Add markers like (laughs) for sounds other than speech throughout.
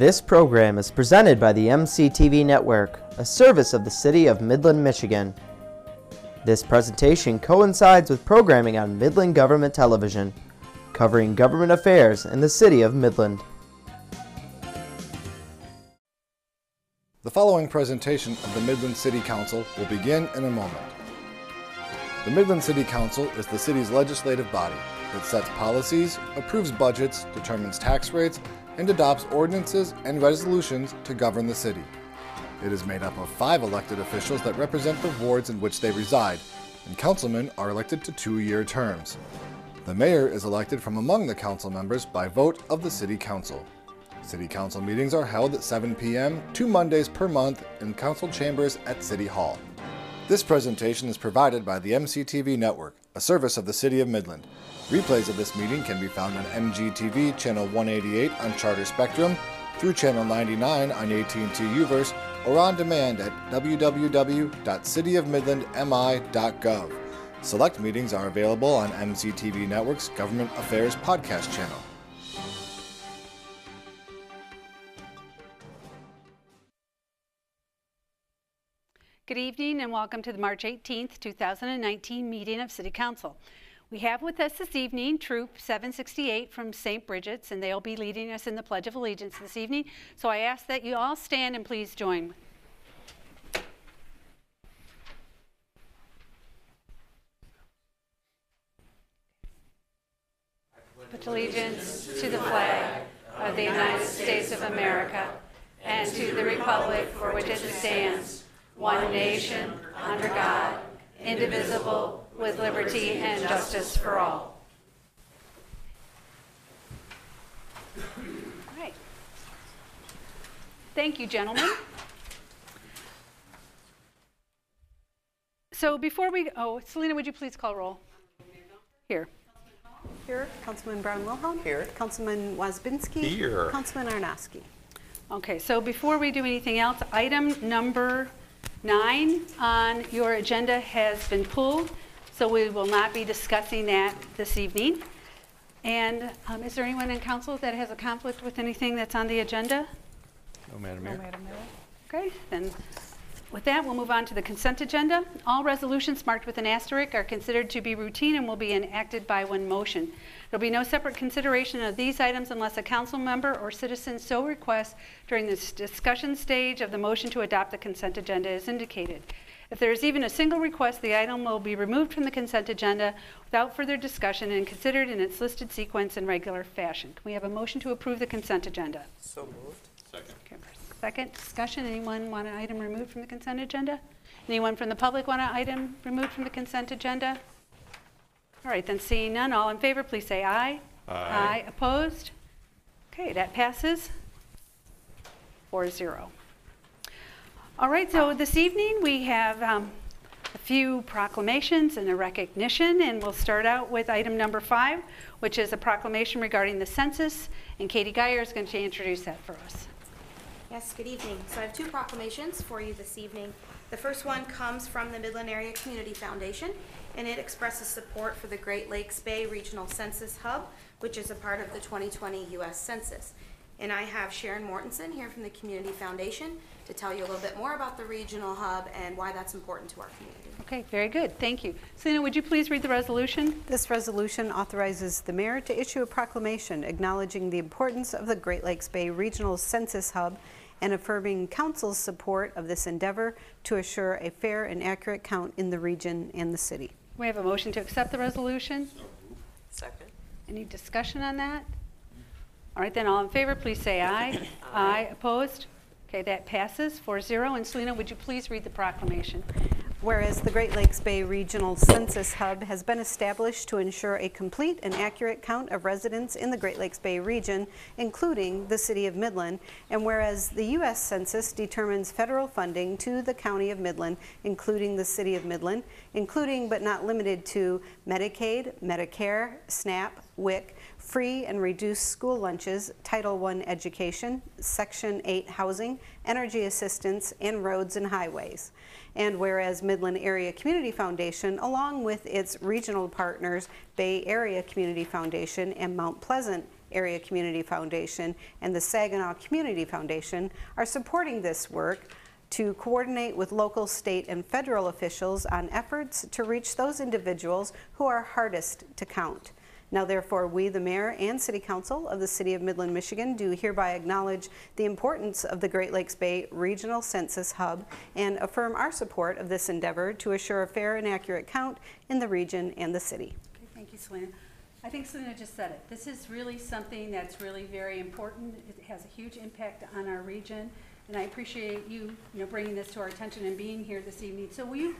This program is presented by the MCTV Network, a service of the City of Midland, Michigan. This presentation coincides with programming on Midland Government Television, covering government affairs in the City of Midland. The following presentation of the Midland City Council will begin in a moment. The Midland City Council is the city's legislative body that sets policies, approves budgets, determines tax rates, and adopts ordinances and resolutions to govern the city. It is made up of five elected officials that represent the wards in which they reside, and councilmen are elected to two-year terms. The mayor is elected from among the council members by vote of the city council. City council meetings are held at 7 p.m. two Mondays per month in council chambers at City Hall. This presentation is provided by the MCTV Network, a service of the City of Midland. Replays of this meeting can be found on MGTV channel 188 on Charter Spectrum, through channel 99 on AT&T Uverse, or on demand at www.cityofmidlandmi.gov. Select meetings are available on MCTV Network's Government Affairs podcast channel. Good evening and welcome to the March 18th, 2019 meeting of City Council. We have with us this evening Troop 768 from St. Bridget's and they'll be leading us in the Pledge of Allegiance this evening. So I ask that you all stand and please join. Pledge allegiance to the flag of the United States of America and to the republic for which it stands, one nation, under God, indivisible, with liberty and justice for all. All right. Thank you, gentlemen. So before we, oh, Selena, would you please call roll? Here. Here, Councilman Brown Wilhelm. Here. Councilman Wasbinski. Here. Councilman Arnowski. Okay, so before we do anything else, item number nine on your agenda has been pulled, so we will not be discussing that this evening. And um, is there anyone in council that has a conflict with anything that's on the agenda? No, Madam Mayor. Okay, then with that, we'll move on to the consent agenda. All resolutions marked with an asterisk are considered to be routine and will be enacted by one motion. There'll be no separate consideration of these items unless a council member or citizen so requests during this discussion stage of the motion to adopt the consent agenda as indicated. If there is even a single request, the item will be removed from the consent agenda without further discussion and considered in its listed sequence in regular fashion. Can we have a motion to approve the consent agenda? So moved. Second. Okay, Second, discussion, anyone want an item removed from the consent agenda? Anyone from the public want an item removed from the consent agenda? All right, then seeing none, all in favor, please say aye. Aye. opposed? Okay, that passes. 4-0. All right, so this evening we have um, a few proclamations and a recognition, and we'll start out with item number five, which is a proclamation regarding the census, and Katie Geyer is going to introduce that for us. Yes, good evening. So I have two proclamations for you this evening. The first one comes from the Midland Area Community Foundation, and it expresses support for the Great Lakes Bay Regional Census Hub, which is a part of the 2020 U.S. Census. And I have Sharon Mortensen here from the Community Foundation to tell you a little bit more about the regional hub and why that's important to our community. Okay, very good. Thank you. Selena, would you please read the resolution? This resolution authorizes the mayor to issue a proclamation acknowledging the importance of the Great Lakes Bay Regional Census Hub and affirming council's support of this endeavor to assure a fair and accurate count in the region and the city. We have a motion to accept the resolution. Second. Any discussion on that? All right, then all in favor, please say aye. Aye. Opposed? Okay, that passes 4-0. And Selena, would you please read the proclamation? Whereas the Great Lakes Bay Regional Census Hub has been established to ensure a complete and accurate count of residents in the Great Lakes Bay region, including the City of Midland, and whereas the U.S. Census determines federal funding to the County of Midland, including the City of Midland, including but not limited to Medicaid, Medicare, SNAP, WIC, free and reduced school lunches, Title I education, Section 8 housing, energy assistance, and roads and highways. And whereas Midland Area Community Foundation, along with its regional partners, Bay Area Community Foundation and Mount Pleasant Area Community Foundation and the Saginaw Community Foundation, are supporting this work to coordinate with local, state, and federal officials on efforts to reach those individuals who are hardest to count. Now therefore, we, the mayor and city council of the city of Midland, Michigan, do hereby acknowledge the importance of the Great Lakes Bay Regional Census Hub and affirm our support of this endeavor to assure a fair and accurate count in the region and the city. Okay, Thank you, Selena. I think Selena just said it. This is really something that's really very important. It has a huge impact on our region, and I appreciate you, you know, bringing this to our attention and being here this evening. So will you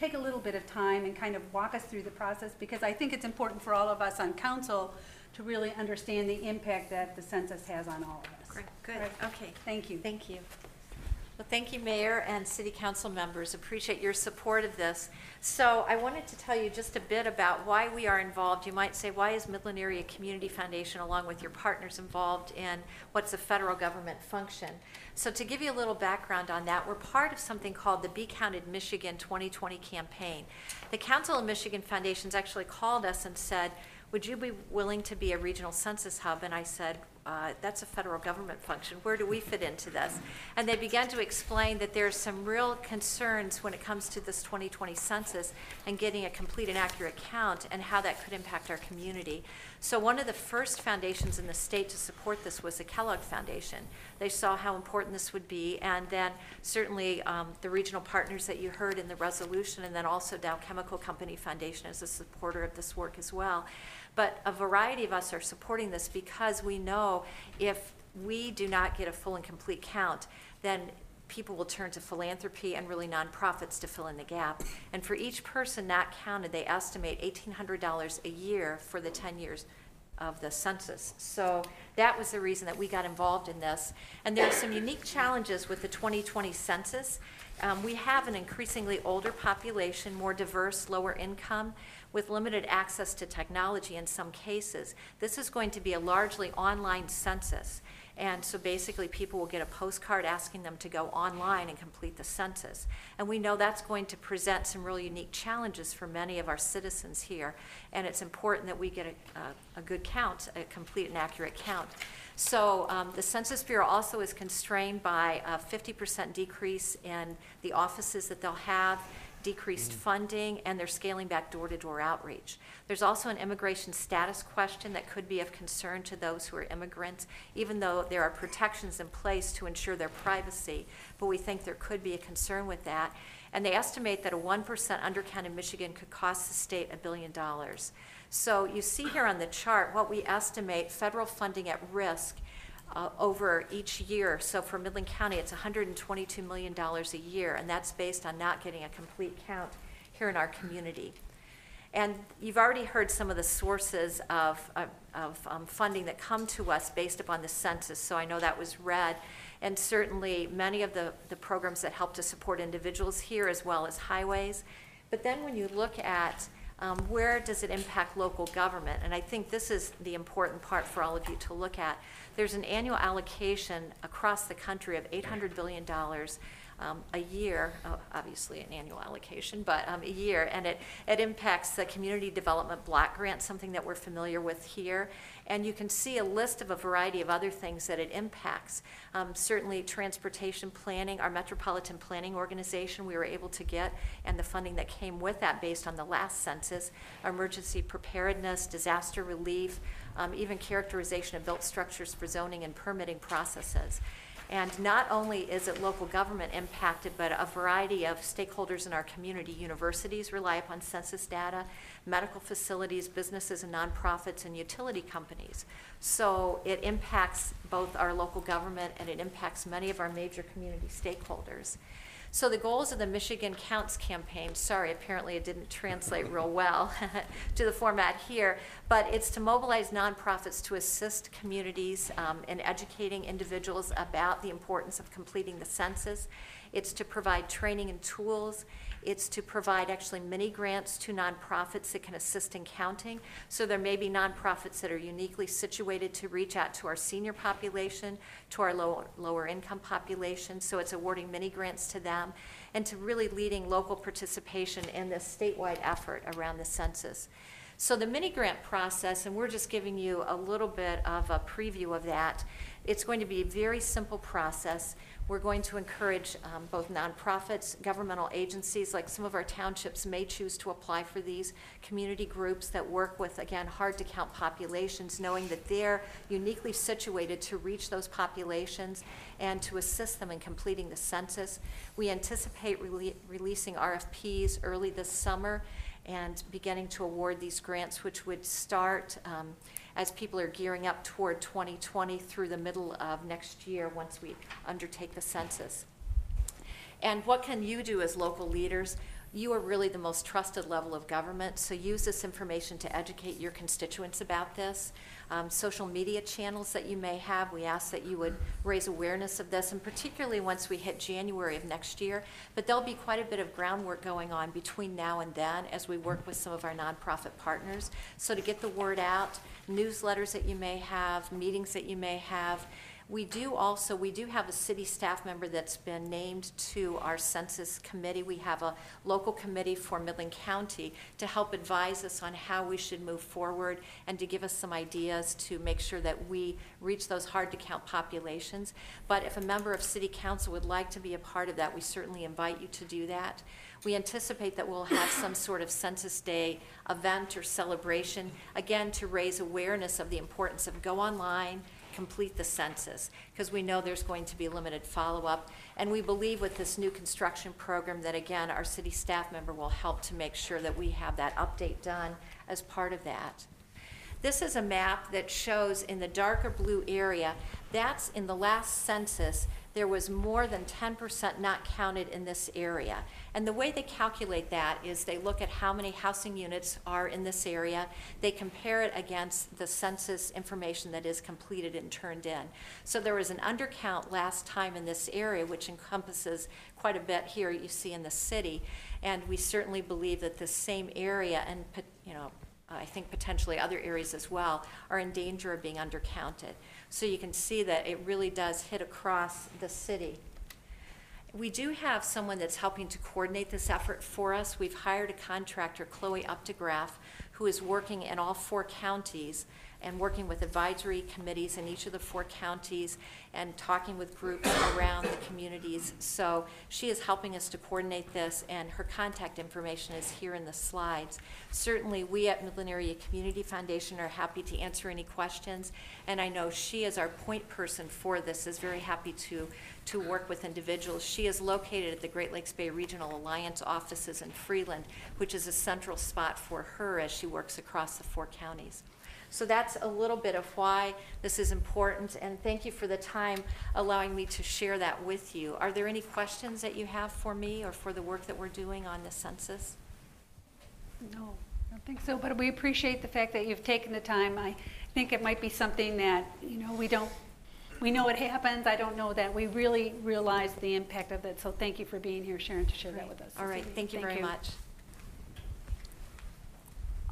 take a little bit of time and kind of walk us through the process? Because I think it's important for all of us on council to really understand the impact that the census has on all of us. Great, good, Right. okay. Thank you. Thank you. Well, thank you, Mayor and City Council members. Appreciate your support of this. So I wanted to tell you just a bit about why we are involved. You might say, why is Midland Area Community Foundation, along with your partners, involved in what's a federal government function? So to give you a little background on that, we're part of something called the Be Counted Michigan 2020 campaign. The Council of Michigan Foundations actually called us and said, would you be willing to be a regional census hub? And I said, uh, that's a federal government function. Where do we fit into this? And they began to explain that there's some real concerns when it comes to this 2020 census and getting a complete and accurate count and how that could impact our community. So one of the first foundations in the state to support this was the Kellogg Foundation. They saw how important this would be, and then certainly um, the regional partners that you heard in the resolution, and then also Dow Chemical Company Foundation as a supporter of this work as well. But a variety of us are supporting this because we know if we do not get a full and complete count, then people will turn to philanthropy and really nonprofits to fill in the gap. And for each person not counted, they estimate $1,800 a year for the 10 years of the census. So that was the reason that we got involved in this. And there are some unique challenges with the 2020 census. Um, we have an increasingly older population, more diverse, lower income, with limited access to technology in some cases. This is going to be a largely online census. And so basically, people will get a postcard asking them to go online and complete the census. And we know that's going to present some really unique challenges for many of our citizens here. And it's important that we get a, a, a good count, a complete and accurate count. So um, the Census Bureau also is constrained by a 50% decrease in the offices that they'll have decreased mm. funding, and they're scaling back door-to-door outreach. There's also an immigration status question that could be of concern to those who are immigrants, even though there are protections in place to ensure their privacy, but we think there could be a concern with that. And they estimate that a 1% undercount in Michigan could cost the state a billion dollars. So you see here on the chart what we estimate federal funding at risk uh, over each year. So for Midland County, it's $122 million a year, and that's based on not getting a complete count here in our community. And you've already heard some of the sources of, of, of um, funding that come to us based upon the census, so I know that was read. And certainly, many of the, the programs that help to support individuals here as well as highways. But then when you look at um, where does it impact local government? And I think this is the important part for all of you to look at. There's an annual allocation across the country of $800 billion um, a year, uh, obviously an annual allocation, but um, a year, and it, it impacts the Community Development Block Grant, something that we're familiar with here. And you can see a list of a variety of other things that it impacts. Um, certainly, transportation planning, our Metropolitan Planning Organization, we were able to get, and the funding that came with that based on the last census, emergency preparedness, disaster relief, um, even characterization of built structures for zoning and permitting processes. And not only is it local government impacted, but a variety of stakeholders in our community. Universities rely upon census data, medical facilities, businesses and nonprofits, and utility companies. So it impacts both our local government and it impacts many of our major community stakeholders. So the goals of the Michigan Counts campaign, sorry, apparently it didn't translate real well (laughs) to the format here, but it's to mobilize nonprofits to assist communities um, in educating individuals about the importance of completing the census. It's to provide training and tools. It's to provide actually mini grants to nonprofits that can assist in counting. So there may be nonprofits that are uniquely situated to reach out to our senior population, to our low, lower income population. So it's awarding mini grants to them and to really leading local participation in this statewide effort around the census. So the mini grant process, and we're just giving you a little bit of a preview of that. It's going to be a very simple process. We're going to encourage um, both nonprofits, governmental agencies, like some of our townships may choose to apply for these, community groups that work with, again, hard-to-count populations, knowing that they're uniquely situated to reach those populations and to assist them in completing the census. We anticipate rele- releasing RFPs early this summer and beginning to award these grants, which would start um, as people are gearing up toward 2020 through the middle of next year, once we undertake the census. And what can you do as local leaders? You are really the most trusted level of government, so use this information to educate your constituents about this. Um, social media channels that you may have, we ask that you would raise awareness of this, and particularly once we hit January of next year. But there'll be quite a bit of groundwork going on between now and then as we work with some of our nonprofit partners. So to get the word out, newsletters that you may have, meetings that you may have, we do also, we do have a city staff member that's been named to our census committee. We have a local committee for Midland County to help advise us on how we should move forward and to give us some ideas to make sure that we reach those hard-to-count populations. But if a member of city council would like to be a part of that, we certainly invite you to do that. We anticipate that we'll have some sort of Census Day event or celebration, again, to raise awareness of the importance of go online, complete the census, because we know there's going to be limited follow-up. And we believe with this new construction program that, again, our city staff member will help to make sure that we have that update done as part of that. This is a map that shows in the darker blue area, that's in the last census, there was more than 10% not counted in this area. And the way they calculate that is they look at how many housing units are in this area, they compare it against the census information that is completed and turned in. So there was an undercount last time in this area, which encompasses quite a bit here you see in the city. And we certainly believe that this same area and, you know, I think potentially other areas as well, are in danger of being undercounted. So you can see that it really does hit across the city. We do have someone that's helping to coordinate this effort for us. We've hired a contractor, Chloe Updegraff, who is working in all four counties and working with advisory committees in each of the four counties and talking with groups around the communities. So she is helping us to coordinate this, and her contact information is here in the slides. Certainly, we at Midland Area Community Foundation are happy to answer any questions, and I know she, as our point person for this, is very happy to, to work with individuals. She is located at the Great Lakes Bay Regional Alliance offices in Freeland, which is a central spot for her as she works across the four counties. So that's a little bit of why this is important, and thank you for the time allowing me to share that with you. Are there any questions that you have for me or for the work that we're doing on the census? No, I don't think so, but we appreciate the fact that you've taken the time. I think it might be something that, you know, we don't, we know it happens. I don't know that we really realize the impact of it. So thank you for being here, Sharon, to share that with us. All right, this right, evening. thank you very much.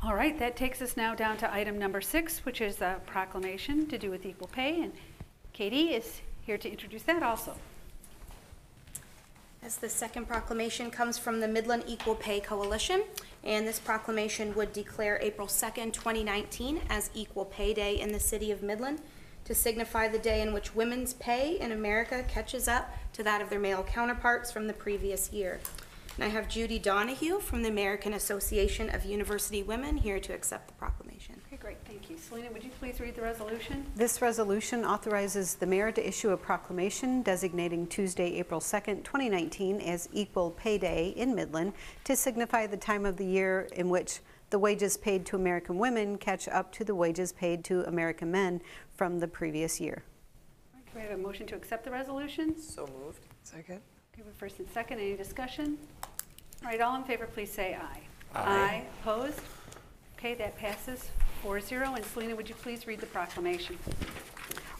All right, that takes us now down to item number six, which is a proclamation to do with equal pay. And Katie is here to introduce that also. As the second proclamation comes from the Midland Equal Pay Coalition, and this proclamation would declare April 2nd, 2019 as Equal Pay Day in the city of Midland to signify the day in which women's pay in America catches up to that of their male counterparts from the previous year. And I have Judy Donahue from the American Association of University Women here to accept the proclamation. Okay, great, thank you. Selena, would you please read the resolution? This resolution authorizes the mayor to issue a proclamation designating Tuesday, April 2nd, 2019 as Equal Pay Day in Midland to signify the time of the year in which the wages paid to American women catch up to the wages paid to American men from the previous year. All right, Do we have a motion to accept the resolution? So moved. Second? Okay, we have first and second, any discussion? All right, all in favor, please say aye. Aye. Opposed? Okay, that passes 4-0. And Selena, would you please read the proclamation?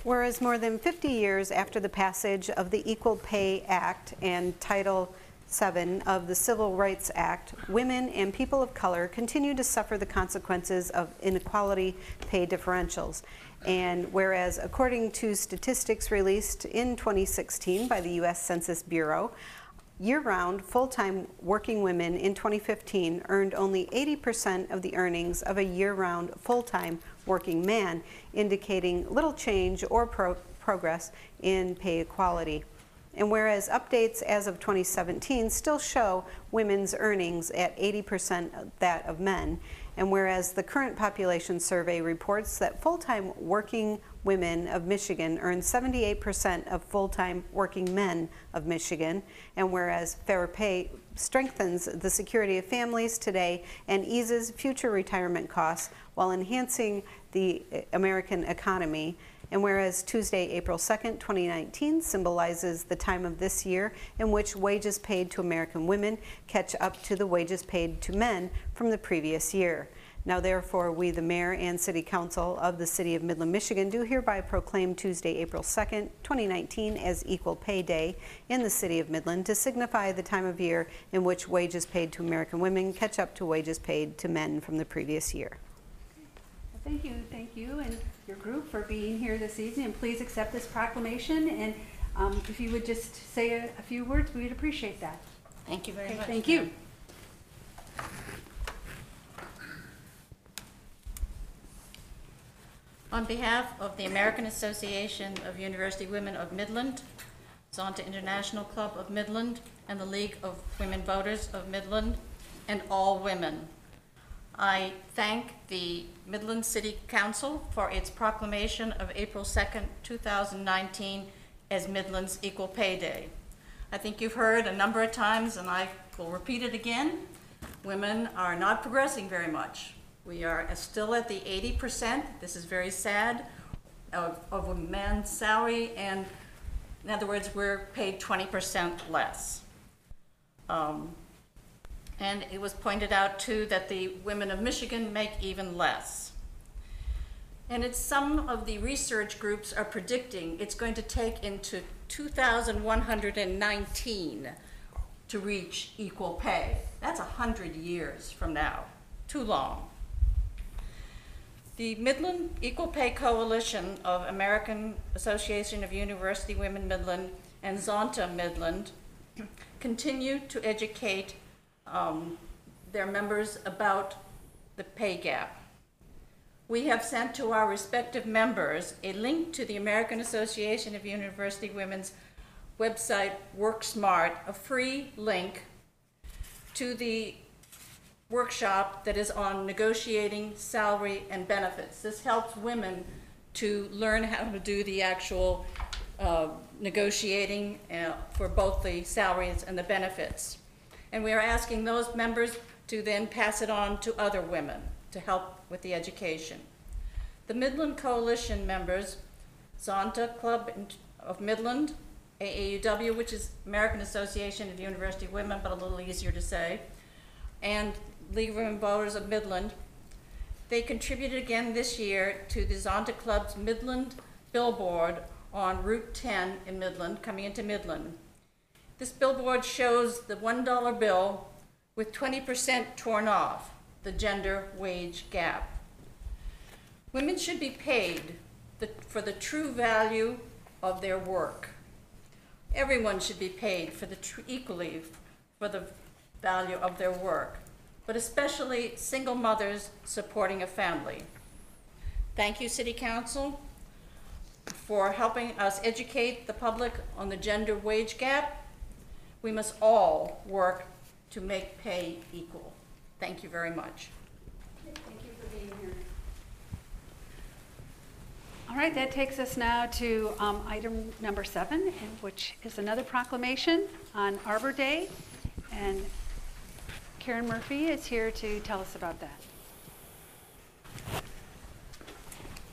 Whereas more than 50 years after the passage of the Equal Pay Act and Title 7 of the Civil Rights Act, women and people of color continue to suffer the consequences of inequality pay differentials. And whereas, according to statistics released in 2016 by the U.S. Census Bureau, Year-round, full-time working women in 2015 earned only 80% of the earnings of a year-round, full-time working man, indicating little change or pro- progress in pay equality. And whereas updates as of 2017 still show women's earnings at 80% of that of men, and whereas the current population survey reports that full-time working women of Michigan earn 78% of full-time working men of Michigan, and whereas fair pay strengthens the security of families today and eases future retirement costs while enhancing the American economy, and whereas Tuesday, April 2nd, 2019 symbolizes the time of this year in which wages paid to American women catch up to the wages paid to men from the previous year. Now therefore, we, the mayor and city council of the city of Midland, Michigan, do hereby proclaim Tuesday, April 2nd, 2019 as Equal Pay Day in the city of Midland to signify the time of year in which wages paid to American women catch up to wages paid to men from the previous year. Thank you, thank you and your group for being here this evening, and please accept this proclamation, and um, if you would just say a a few words, we would appreciate that. Thank you very Okay, much. Thank you. On behalf of the American Association of University Women of Midland, Zonta International Club of Midland, and the League of Women Voters of Midland, and all women, I thank the Midland City Council for its proclamation of April 2nd, 2019 as Midland's Equal Pay Day. I think you've heard a number of times, and I will repeat it again, women are not progressing very much. We are still at the 80%, this is very sad, of, of a man's salary, and in other words, we're paid 20% less. Um, and it was pointed out too that the women of Michigan make even less. And it's some of the research groups are predicting it's going to take into 2119 to reach equal pay. That's 100 years from now. Too long. The Midland Equal Pay Coalition of American Association of University Women Midland and Zonta Midland continue to educate um, their members about the pay gap. We have sent to our respective members a link to the American Association of University Women's website, WorkSmart, a free link to the workshop that is on negotiating salary and benefits. This helps women to learn how to do the actual uh, negotiating uh, for both the salaries and the benefits. And we are asking those members to then pass it on to other women to help with the education. The Midland Coalition members, Zonta Club of Midland, AAUW, which is American Association of University Women, but a little easier to say, and League of Women Voters of Midland, they contributed again this year to the Zonta Club's Midland billboard on Route 10 in Midland, coming into Midland. This billboard shows the $1 bill with 20% torn off, the gender wage gap. Women should be paid the, for the true value of their work. Everyone should be paid for the tr- equally for the value of their work, but especially single mothers supporting a family. Thank you, City Council, for helping us educate the public on the gender wage gap. We must all work to make pay equal. Thank you very much. Thank you for being here. All right, that takes us now to um, item number seven, and which is another proclamation on Arbor Day. And Karen Murphy is here to tell us about that.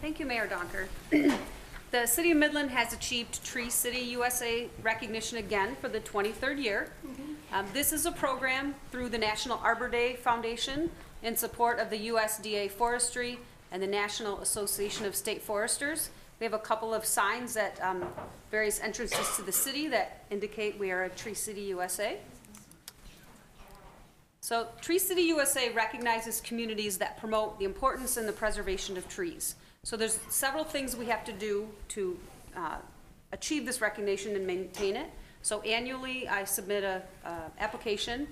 Thank you, Mayor Donker. (clears throat) The City of Midland has achieved Tree City USA recognition again for the 23rd year. Um, This is a program through the National Arbor Day Foundation in support of the USDA Forestry and the National Association of State Foresters. We have a couple of signs at um, various entrances to the city that indicate we are a Tree City USA. So Tree City USA recognizes communities that promote the importance and the preservation of trees. So there's several things we have to do to uh, achieve this recognition and maintain it. So annually, I submit a, application,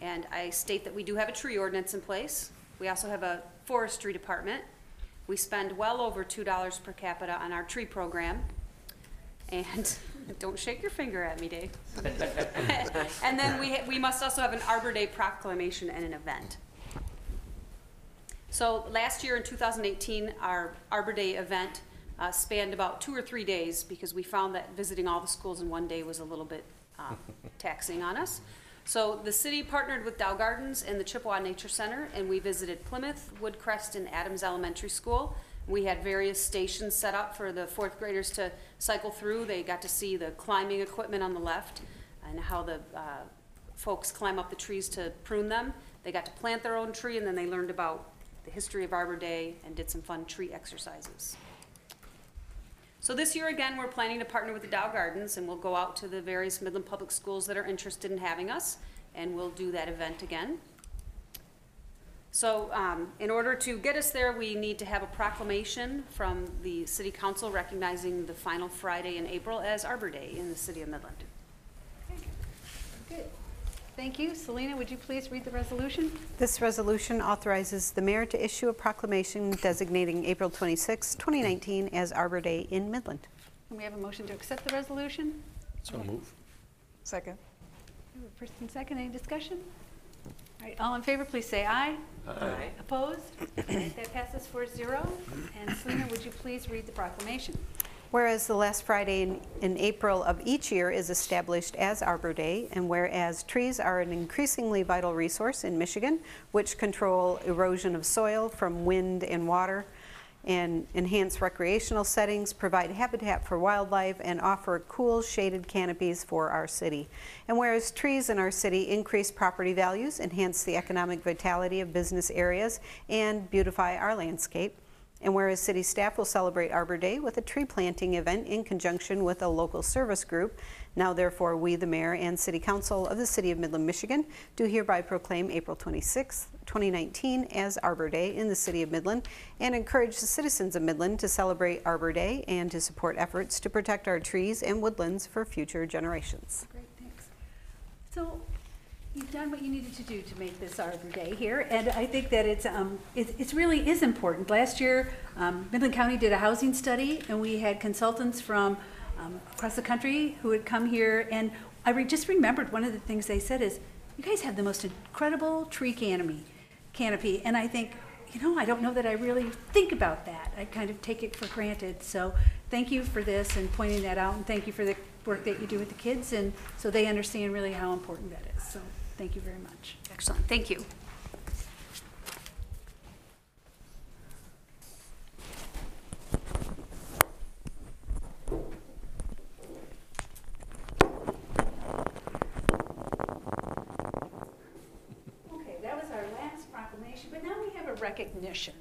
and I state that we do have a tree ordinance in place. We also have a forestry department. We spend well over two dollars per capita on our tree program. And, (laughs) don't shake your finger at me, Dave. (laughs) And then we, we must also have an Arbor Day proclamation and an event. So last year in 2018, our Arbor Day event uh, spanned about two or three days because we found that visiting all the schools in one day was a little bit uh, (laughs) taxing on us. So the city partnered with Dow Gardens and the Chippewa Nature Center, and we visited Plymouth, Woodcrest, and Adams Elementary School. We had various stations set up for the fourth graders to cycle through. They got to see the climbing equipment on the left and how the uh, folks climb up the trees to prune them. They got to plant their own tree, and then they learned about the history of Arbor Day and did some fun tree exercises. So this year, again, we're planning to partner with the Dow Gardens, and we'll go out to the various Midland Public Schools that are interested in having us, and we'll do that event again. So, um, in order to get us there, we need to have a proclamation from the city council recognizing the final Friday in April as Arbor Day in the city of Midland. Good. Thank you. Selena, would you please read the resolution? This resolution authorizes the mayor to issue a proclamation designating April 26, 2019 as Arbor Day in Midland. Can we have a motion to accept the resolution? So move. Second. We have a First and second, any discussion? All right, all in favor, please say aye. Aye. Opposed? All right, That passes 4-0. And Selena, would you please read the proclamation? Whereas the last Friday in, in April of each year is established as Arbor Day, and whereas trees are an increasingly vital resource in Michigan, which control erosion of soil from wind and water, and enhance recreational settings, provide habitat for wildlife, and offer cool shaded canopies for our city. And whereas trees in our city increase property values, enhance the economic vitality of business areas, and beautify our landscape, and whereas city staff will celebrate Arbor Day with a tree planting event in conjunction with a local service group, now therefore we, the mayor and city council of the city of Midland, Michigan, do hereby proclaim April 26, 2019 as Arbor Day in the city of Midland and encourage the citizens of Midland to celebrate Arbor Day and to support efforts to protect our trees and woodlands for future generations. Great, thanks. So you've done what you needed to do to make this Arbor Day here, and I think that it's, um, it, it's really is important. Last year, um, Midland County did a housing study, and we had consultants from um, across the country who had come here, and I re- just remembered one of the things they said is, you guys have the most incredible tree canopy, canopy, and I think, you know, I don't know that I really think about that. I kind of take it for granted. So thank you for this and pointing that out, and thank you for the work that you do with the kids, and so they understand really how important that is. So thank you very much. Excellent, thank you. Okay, that was our last proclamation, but now we have a recognition.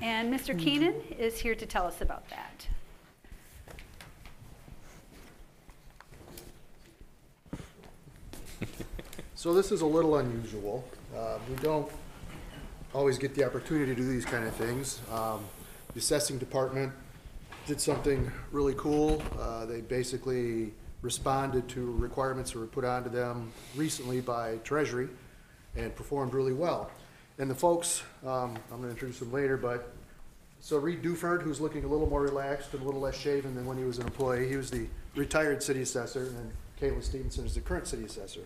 And Mr. Keenan is here to tell us about that. So this is a little unusual. Uh, We don't always get the opportunity to do these kind of things. Um, The assessing department did something really cool. Uh, They basically responded to requirements that were put onto them recently by Treasury and performed really well. And the folks, um, I'm gonna introduce them later, but so Reed Duford, who's looking a little more relaxed and a little less shaven than when he was an employee, he was the retired city assessor, and Caitlin Stevenson is the current city assessor.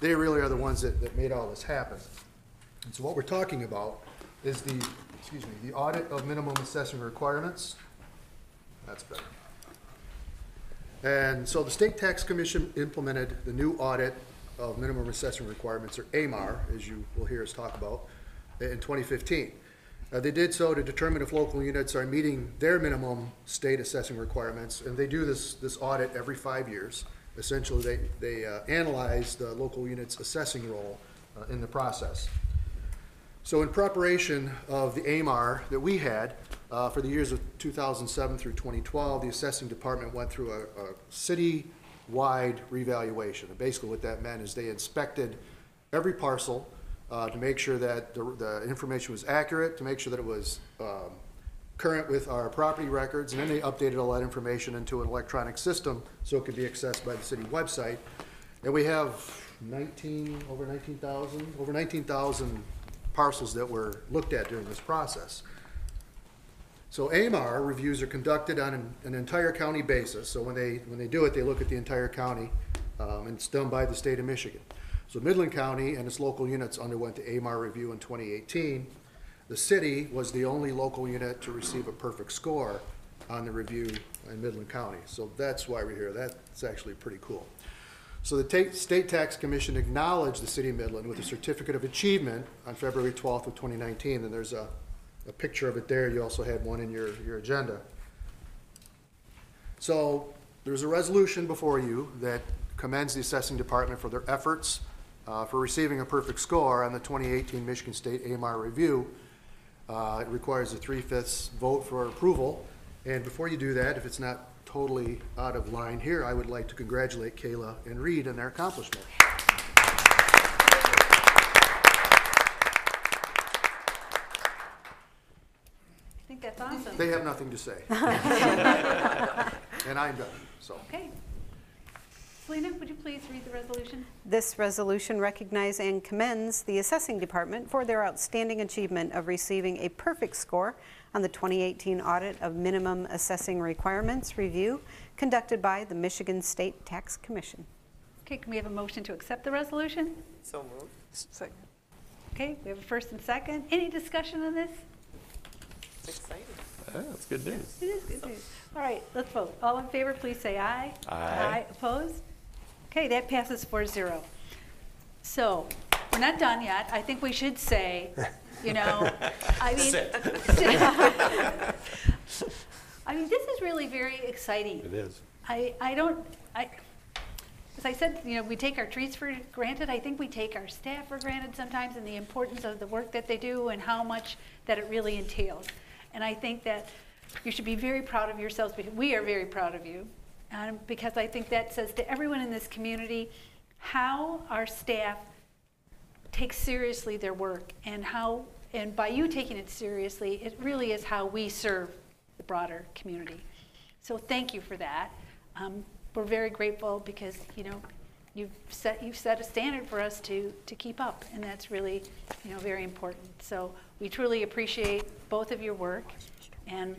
They really are the ones that, that made all this happen. And so what we're talking about is the, excuse me, the audit of minimum assessment requirements. That's better. And so the State Tax Commission implemented the new audit of minimum assessment requirements, or AMAR, as you will hear us talk about, in 2015. Uh, They did so to determine if local units are meeting their minimum state assessing requirements, and they do this, this audit every five years. Essentially, they, they uh, analyze the local unit's assessing roll uh, in the process. So in preparation of the AMAR that we had uh, for the years of 2007 through 2012, the assessing department went through a, a city-wide revaluation. And basically what that meant is they inspected every parcel uh, to make sure that the, the information was accurate, to make sure that it was um, current with our property records, and then they updated all that information into an electronic system so it could be accessed by the city website. And we have nineteen, over nineteen thousand, over nineteen thousand parcels that were looked at during this process. So AMAR reviews are conducted on an, an entire county basis, so when they, when they do it, they look at the entire county, um, and it's done by the state of Michigan. So Midland County and its local units underwent the AMAR review in twenty eighteen. The city was the only local unit to receive a perfect score on the review in Midland County, so that's why we're here, that's actually pretty cool. So the Ta- State Tax Commission acknowledged the city of Midland with a certificate of achievement on February twelfth of twenty nineteen, and there's a, a picture of it there, you also had one in your, your agenda. So, there's a resolution before you that commends the assessing department for their efforts uh, for receiving a perfect score on the twenty eighteen Michigan State AMR review. Uh, it requires a three-fifths vote for approval, and before you do that, if it's not totally out of line here, I would like to congratulate Kayla and Reed on their accomplishment. I think that's awesome. They have nothing to say. (laughs) And I'm done, so. Okay. Selena, would you please read the resolution? This resolution recognizes and commends the assessing department for their outstanding achievement of receiving a perfect score on the 2018 audit of minimum assessing requirements review conducted by the Michigan State Tax Commission. Okay, can we have a motion to accept the resolution? So moved. Second. Okay, we have a first and second. Any discussion on this? It's exciting. Ah, that's good news. It is good news. All right, let's vote. All in favor, please say aye. Aye. Opposed? Okay, that passes 4-0. So, we're not done yet. I think we should say, you know, (laughs) I mean. (laughs) I mean, this is really very exciting. It is. I, I don't, I, as I said, you know, we take our trees for granted. I think we take our staff for granted sometimes and the importance of the work that they do and how much that it really entails. And I think that you should be very proud of yourselves because we are very proud of you. Um, because I think that says to everyone in this community how our staff take seriously their work and how, and by you taking it seriously, it really is how we serve the broader community. So thank you for that. Um, we're very grateful because you know you've set you've set a standard for us to to keep up, and that's really you know very important. So we truly appreciate both of your work, and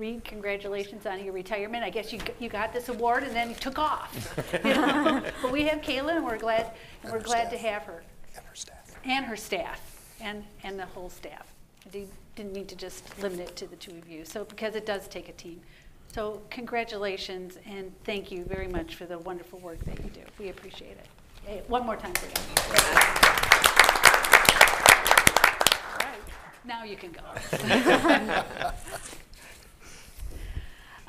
Reed, congratulations on your retirement. I guess you you got this award and then you took off. (laughs) you know? but we have Kayla, and we're glad and we're glad to have her And her staff. and her staff and and the whole staff. I did- didn't mean to just limit it to the two of you. So because it does take a team. So congratulations and thank you very much for the wonderful work that you do. We appreciate it. Hey, one more time for you. All right, Now you can go. (laughs)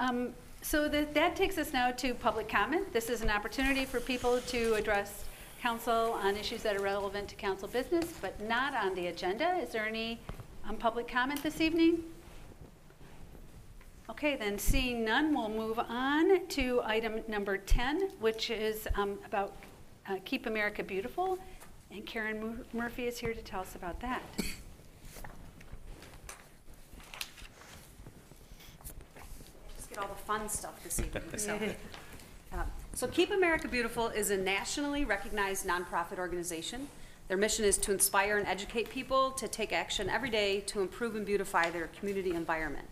Um, So that, that takes us now to public comment. This is an opportunity for people to address council on issues that are relevant to council business, but not on the agenda. Is there any um, public comment this evening? Okay, then seeing none, we'll move on to item number 10, which is um, about uh, Keep America Beautiful. And Karen Mur- Murphy is here to tell us about that. Just get all the fun stuff this evening. So, um, so Keep America Beautiful is a nationally recognized nonprofit organization. Their mission is to inspire and educate people to take action every day to improve and beautify their community environment.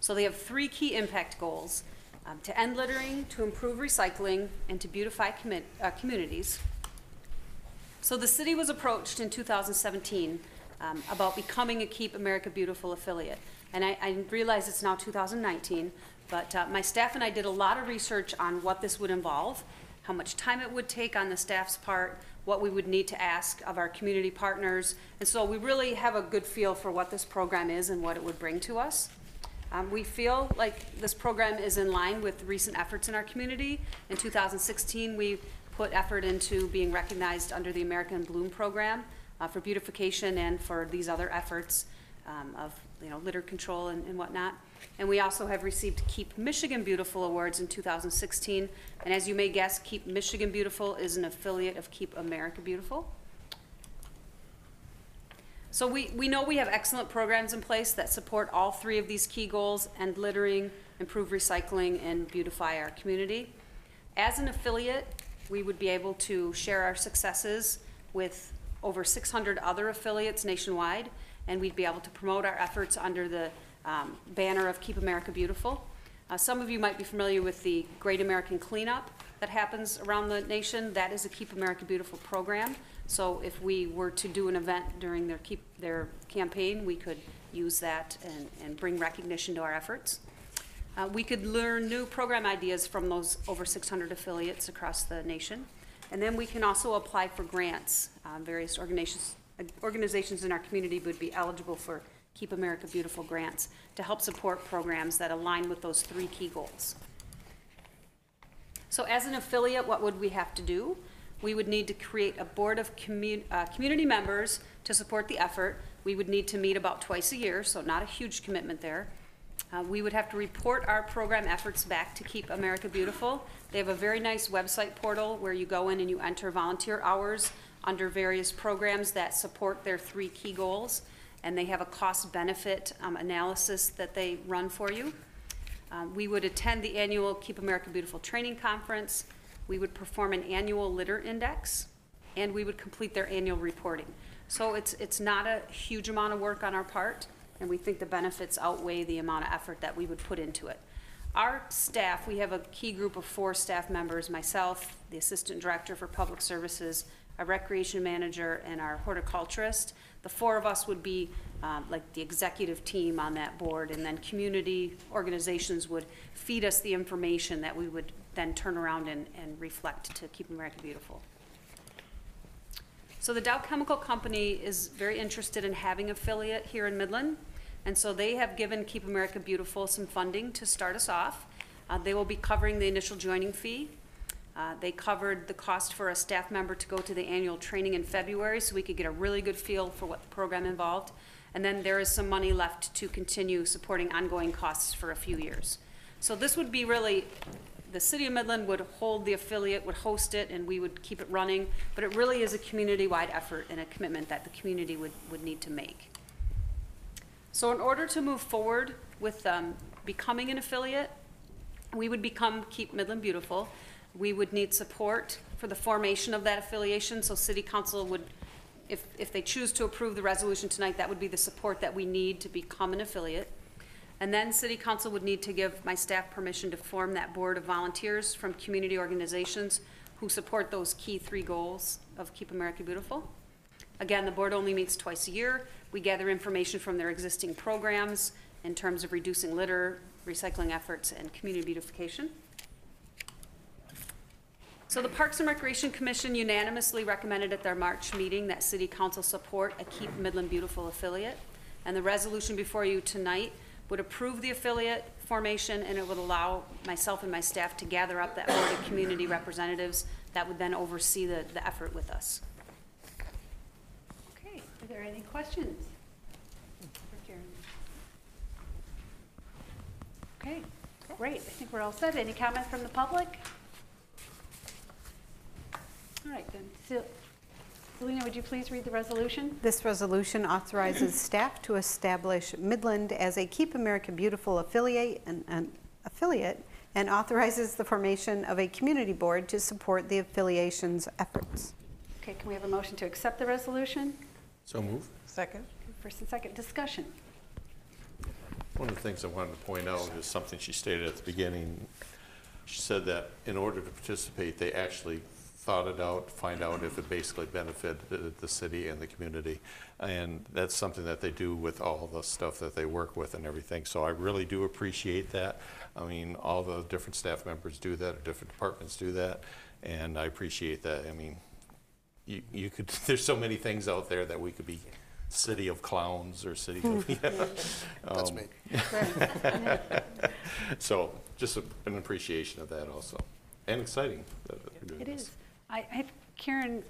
So they have three key impact goals um, to end littering, to improve recycling, and to beautify commi- uh, communities. So the city was approached in 2017 um, about becoming a Keep America Beautiful affiliate. And I, I realize it's now 2019, but uh, my staff and I did a lot of research on what this would involve, how much time it would take on the staff's part, what we would need to ask of our community partners. And so we really have a good feel for what this program is and what it would bring to us. Um, we feel like this program is in line with recent efforts in our community. In 2016, we put effort into being recognized under the America in Bloom program uh, for beautification and for these other efforts um, of you know litter control and, and whatnot. And we also have received Keep Michigan Beautiful awards in 2016. And as you may guess, Keep Michigan Beautiful is an affiliate of Keep America Beautiful. So we, we know we have excellent programs in place that support all three of these key goals, end littering, improve recycling, and beautify our community. As an affiliate, we would be able to share our successes with over 600 other affiliates nationwide, and we'd be able to promote our efforts under the um, banner of Keep America Beautiful. Uh, Some of you might be familiar with the Great American Cleanup that happens around the nation. That is a Keep America Beautiful program. So if we were to do an event during their keep, their campaign, we could use that and, and bring recognition to our efforts. Uh, we could learn new program ideas from those over 600 affiliates across the nation. And then we can also apply for grants. Uh, various organizations, organizations in our community would be eligible for Keep America Beautiful grants to help support programs that align with those three key goals. So as an affiliate, what would we have to do? We would need to create a board of commu- uh, community members to support the effort. We would need to meet about twice a year, so not a huge commitment there. Uh, we would have to report our program efforts back to Keep America Beautiful. They have a very nice website portal where you go in and you enter volunteer hours under various programs that support their three key goals. And they have a cost benefit um, analysis that they run for you. Um, We would attend the annual Keep America Beautiful Training Conference. We would perform an annual litter index, and we would complete their annual reporting. So it's, it's not a huge amount of work on our part, and we think the benefits outweigh the amount of effort that we would put into it. Our staff, we have a key group of four staff members, myself, the Assistant Director for Public Services, a Recreation Manager, and our horticulturist. The four of us would be um, like the executive team on that board, and then community organizations would feed us the information that we would then turn around and, and reflect to Keep America Beautiful. So the Dow Chemical Company is very interested in having affiliate here in Midland, and so they have given Keep America Beautiful some funding to start us off. Uh, they will be covering the initial joining fee. Uh, they covered the cost for a staff member to go to the annual training in February, so we could get a really good feel for what the program involved. And then there is some money left to continue supporting ongoing costs for a few years. So this would be really the city of Midland would hold the affiliate, would host it, and we would keep it running. But it really is a community-wide effort and a commitment that the community would, would need to make. So in order to move forward with um, becoming an affiliate, we would become Keep Midland Beautiful. We would need support for the formation of that affiliation, so city council would, if, if they choose to approve the resolution tonight, that would be the support that we need to become an affiliate. And then city council would need to give my staff permission to form that board of volunteers from community organizations who support those key three goals of Keep America Beautiful. Again, the board only meets twice a year. We gather information from their existing programs in terms of reducing litter, recycling efforts, and community beautification. So the Parks and Recreation Commission unanimously recommended at their March meeting that city council support a Keep Midland Beautiful affiliate. And the resolution before you tonight would approve the affiliate formation, and it would allow myself and my staff to gather up that board of community representatives that would then oversee the, the effort with us. Okay, are there any questions? Okay, great, I think we're all set. Any comments from the public? All right, then, Sil- Selena, would you please read the resolution? This resolution authorizes (clears throat) staff to establish Midland as a Keep America Beautiful affiliate and, and affiliate and authorizes the formation of a community board to support the affiliation's efforts. Okay, can we have a motion to accept the resolution? So move. Second. First and second, discussion. One of the things I wanted to point out is something she stated at the beginning. She said that in order to participate, they actually thought it out, find out if it basically benefited the- the city and the community. And that's something that they do with all the stuff that they work with and everything. So I really do appreciate that. I mean, all the different staff members do that, or different departments do that, and I appreciate that. I mean, you, you could, (laughs) there's so many things out there that we could be city of clowns or city of, (laughs) yeah. That's Um, me. (laughs) So just a- an appreciation of that also. And exciting that we're doing It this. is. I, I, Karen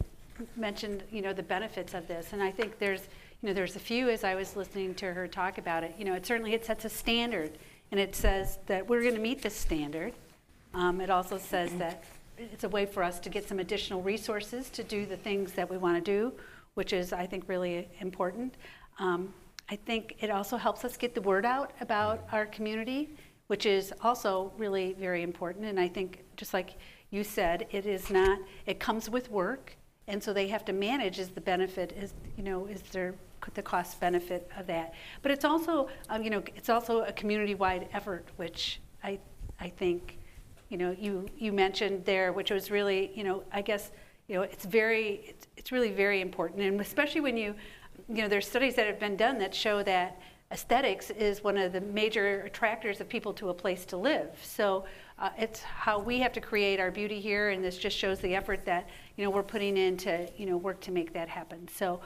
mentioned, you know, the benefits of this, and I think there's, you know, there's a few as I was listening to her talk about it. You know, it certainly, it sets a standard, and it says that we're gonna meet this standard. Um, it also says that it's a way for us to get some additional resources to do the things that we wanna do. which is, I think, really important. Um, I think it also helps us get the word out about our community, which is also really very important. And I think, just like you said, it is not, it comes with work, and so they have to manage is the benefit, is, you know, is there the cost benefit of that. But it's also, um, you know, it's also a community-wide effort, which I, I think, you know, you, you mentioned there, which was really, you know, I guess, you know, it's very, it's, it's really very important, and especially when you, you know, there's studies that have been done that show that aesthetics is one of the major attractors of people to a place to live. So uh, it's how we have to create our beauty here, and this just shows the effort that you know we're putting in to you know work to make that happen. So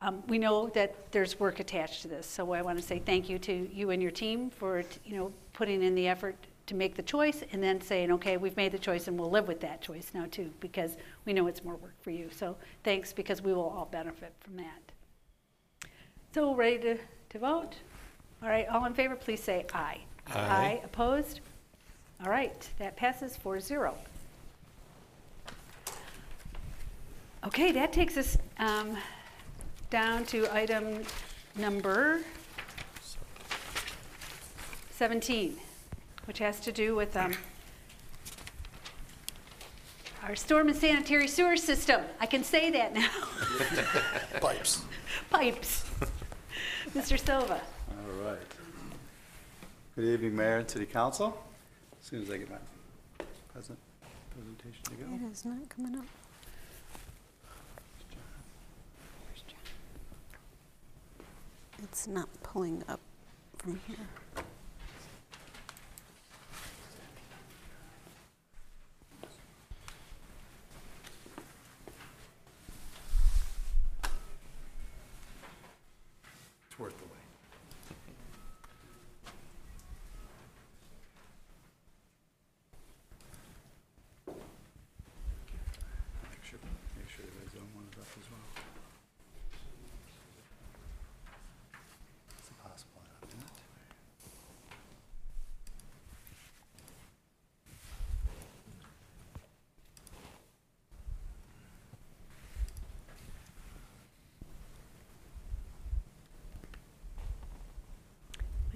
um, we know that there's work attached to this. So I want to say thank you to you and your team for you know putting in the effort to make the choice, and then saying, okay, we've made the choice, and we'll live with that choice now too, because we know it's more work for you. So thanks, because we will all benefit from that. So ready to, to vote? All right, all in favor, please say aye. Aye. Opposed? All right, that passes 4-0. Okay, that takes us um, down to item number 17, which has to do with um, our storm and sanitary sewer system. I can say that now. (laughs) Pipes. Pipes. Mr. Silva. All right. Good evening, Mayor and City Council. As soon as I get my present presentation to go. It is not coming up. It's not pulling up from here. It's worth the wait. Make sure, make sure everybody's on one is up as well. It's impossible, isn't it?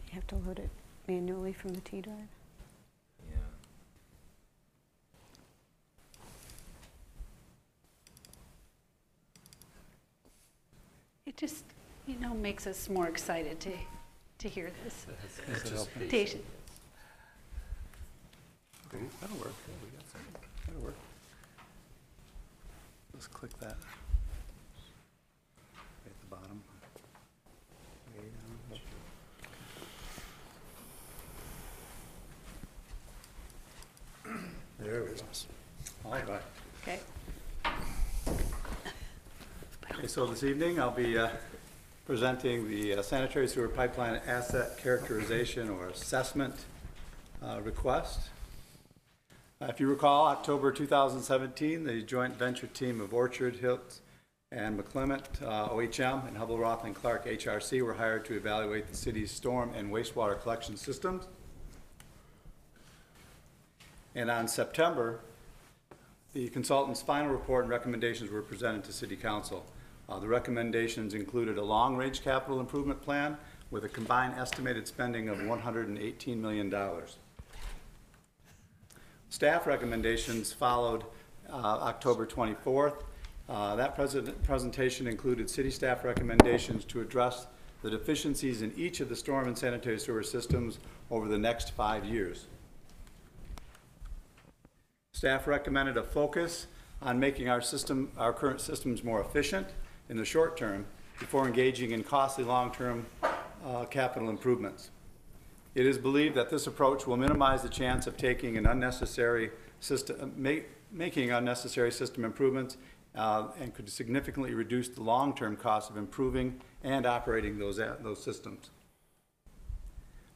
You have to load it manually from the T drive. Yeah. It just, you know, makes us more excited to, to hear this. Anticipation. Patient. Okay, That'll work. Yeah, we got some. That'll work. Let's click that. Right At the bottom. Way down. There we go. All right. Okay. Okay, so this evening, I'll be uh, presenting the uh, sanitary sewer pipeline asset characterization or assessment uh, request. Uh, If you recall, October 2017, the joint venture team of Orchard Hiltz and McCliment, uh, OHM, and Hubbell Roth and Clark HRC were hired to evaluate the city's storm and wastewater collection systems. And on September, the consultant's final report and recommendations were presented to City Council. Uh, The recommendations included a long-range capital improvement plan with a combined estimated spending of $118 million. Staff recommendations followed uh, October 24th. Uh, That presentation included city staff recommendations to address the deficiencies in each of the storm and sanitary sewer systems over the next five years. Staff recommended a focus on making our system, our current systems more efficient in the short term before engaging in costly long-term uh, capital improvements. It is believed that this approach will minimize the chance of taking an unnecessary system, uh, ma- making unnecessary system improvements uh, and could significantly reduce the long-term cost of improving and operating those, those systems.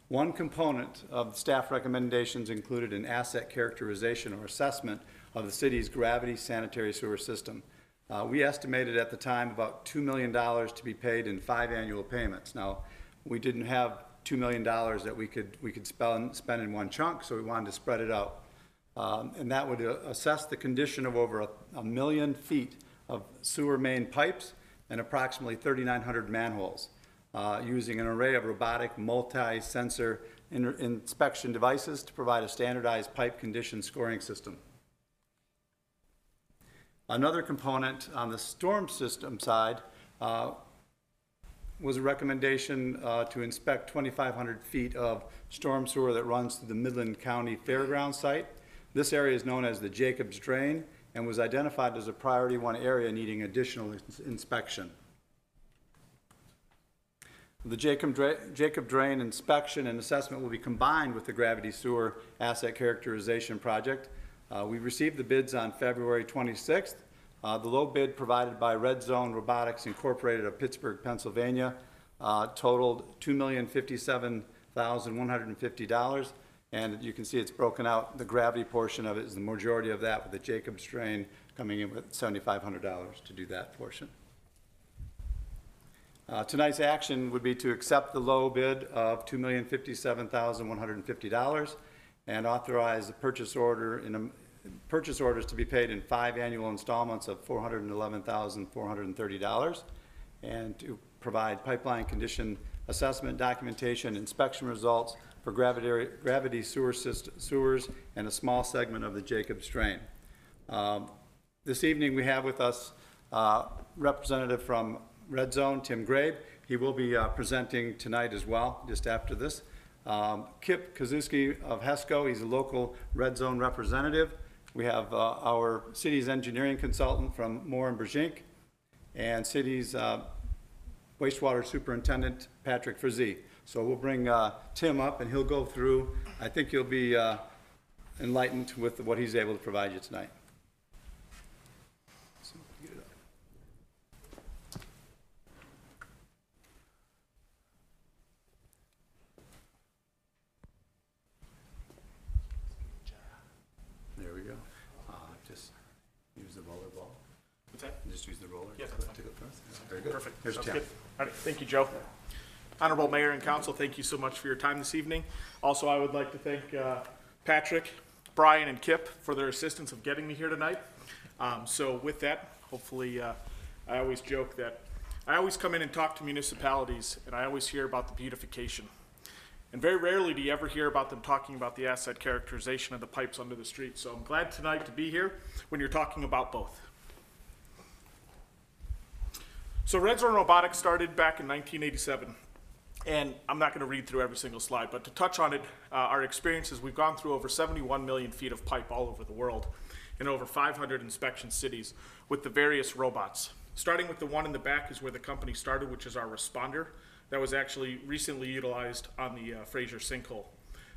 One component of the staff recommendations included an asset characterization or assessment of the city's gravity sanitary sewer system. Uh, we estimated at the time about $2 million to be paid in five annual payments. Now, we didn't have $2 million that we could, we could spend, spend in one chunk, so we wanted to spread it out. Um, and that would uh, assess the condition of over a, a million feet of sewer main pipes and approximately 3,900 manholes, uh, using an array of robotic multi-sensor in- inspection devices to provide a standardized pipe condition scoring system. Another component on the storm system side uh, was a recommendation uh, to inspect 2,500 feet of storm sewer that runs through the Midland County Fairground site. This area is known as the Jacobs Drain and was identified as a priority one area needing additional ins- inspection. The Jacob Dra- Jacob Drain inspection and assessment will be combined with the gravity sewer asset characterization project. Uh, We received the bids on February 26th. Uh, The low bid provided by Red Zone Robotics Incorporated of Pittsburgh, Pennsylvania uh, totaled $2,057,150. And you can see it's broken out, the gravity portion of it is the majority of that, with the Jacobs Drain coming in with $7,500 to do that portion. Uh, Tonight's action would be to accept the low bid of $2,057,150 and authorize the purchase order in, a- purchase orders to be paid in five annual installments of $411,430 and to provide pipeline condition assessment documentation, inspection results for gravity, gravity sewer syst- sewers and a small segment of the Jacobs Drain. Um, This evening, we have with us uh, Representative from Red Zone, Tim Grabe. He will be uh, presenting tonight as well, just after this. Um, Kip Kazuski of HESCO, he's a local Red Zone representative. We have uh, our city's engineering consultant from Moore and Brzezinski, and city's uh, wastewater superintendent, Patrick Frazee. So we'll bring uh, Tim up, and he'll go through, I think you'll be uh, enlightened with what he's able to provide you tonight. So, get it up. There we go. Uh, Just use the roller ball. What's that? Just use the roller. Yeah, that's fine. To go first. Very good. Perfect. Sounds Tim. good. All right, thank you, Joe. Honorable Mayor and Council, thank you so much for your time this evening. Also, I would like to thank uh, Patrick, Brian, and Kip for their assistance of getting me here tonight. Um, So with that, hopefully, uh, I always joke that I always come in and talk to municipalities, and I always hear about the beautification. And very rarely do you ever hear about them talking about the asset characterization of the pipes under the street. So I'm glad tonight to be here when you're talking about both. So Red Zone Robotics started back in 1987. And I'm not going to read through every single slide, but to touch on it, uh, our experiences, we've gone through over 71 million feet of pipe all over the world in over 500 inspection cities with the various robots. Starting with the one in the back is where the company started, which is our responder. That was actually recently utilized on the uh, Fraser sinkhole.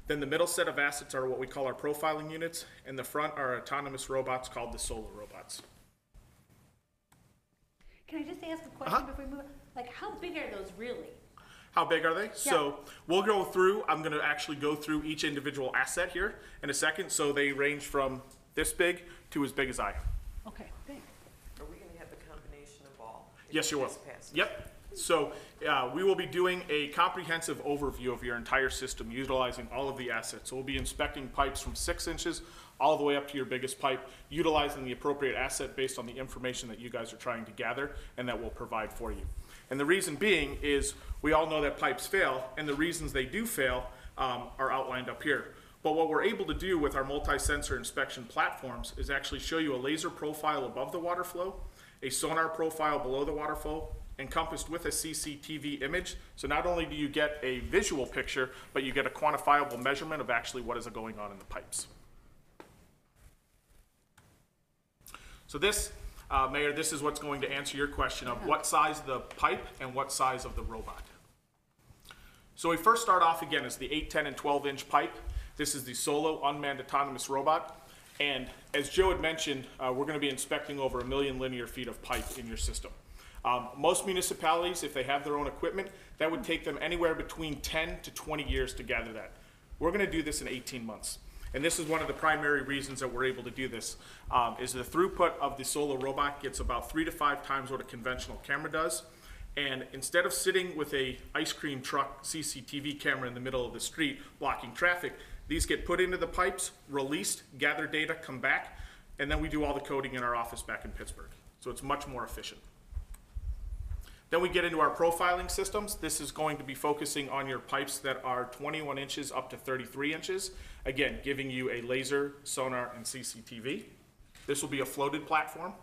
Then the middle set of assets are what we call our profiling units, and the front are autonomous robots called the Solo robots. Can I just ask a question before we move? on? Like, how big are those really? How big are they? So we'll go through, I'm gonna actually go through each individual asset here in a second. So they range from this big to as big as I. Okay, thanks. Are we gonna have a combination of all? if Yes, you will. this passes? Yep. So uh, we will be doing a comprehensive overview of your entire system utilizing all of the assets. So we'll be inspecting pipes from six inches all the way up to your biggest pipe, utilizing the appropriate asset based on the information that you guys are trying to gather and that we'll provide for you. And the reason being is we all know that pipes fail, and the reasons they do fail um, are outlined up here. But what we're able to do with our multi-sensor inspection platforms is actually show you a laser profile above the water flow, a sonar profile below the water flow, encompassed with a CCTV image. So not only do you get a visual picture, but you get a quantifiable measurement of actually what is going on in the pipes. So this, uh, Mayor, this is what's going to answer your question of what size the pipe and what size of the robot. So we first start off again as the 8, 10, and 12 inch pipe. This is the Solo unmanned autonomous robot. And as Joe had mentioned, uh, we're going to be inspecting over a million linear feet of pipe in your system. Um, most municipalities, if they have their own equipment, that would take them anywhere between 10 to 20 years to gather that. We're going to do this in 18 months. And this is one of the primary reasons that we're able to do this, um, is the throughput of the Solo robot gets about three to five times what a conventional camera does. And instead of sitting with a ice cream truck CCTV camera in the middle of the street blocking traffic, these get put into the pipes, released, gather data, come back, and then we do all the coding in our office back in Pittsburgh. So it's much more efficient. Then we get into our profiling systems. This is going to be focusing on your pipes that are 21 inches up to 33 inches. Again, giving you a laser, sonar, and CCTV. This will be a floated platform.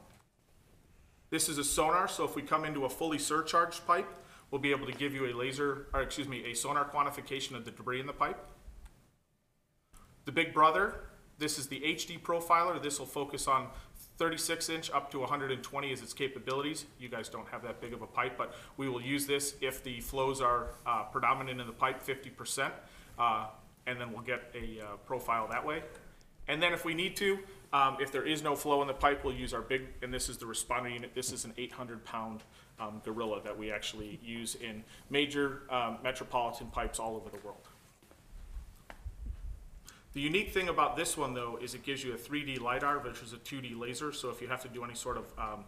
This is a sonar, so if we come into a fully surcharged pipe, we'll be able to give you a laser, or excuse me, a sonar quantification of the debris in the pipe. The Big Brother, this is the HD profiler. This will focus on 36 inch up to 120 is its capabilities. You guys don't have that big of a pipe, but we will use this if the flows are uh, predominant in the pipe, 50%, uh, and then we'll get a uh, profile that way. And then if we need to, um, if there is no flow in the pipe, we'll use our big, and this is the responder unit. This is an 800 pound um, gorilla that we actually use in major um, metropolitan pipes all over the world. The unique thing about this one, though, is it gives you a 3D LiDAR versus a 2D laser. So if you have to do any sort of um,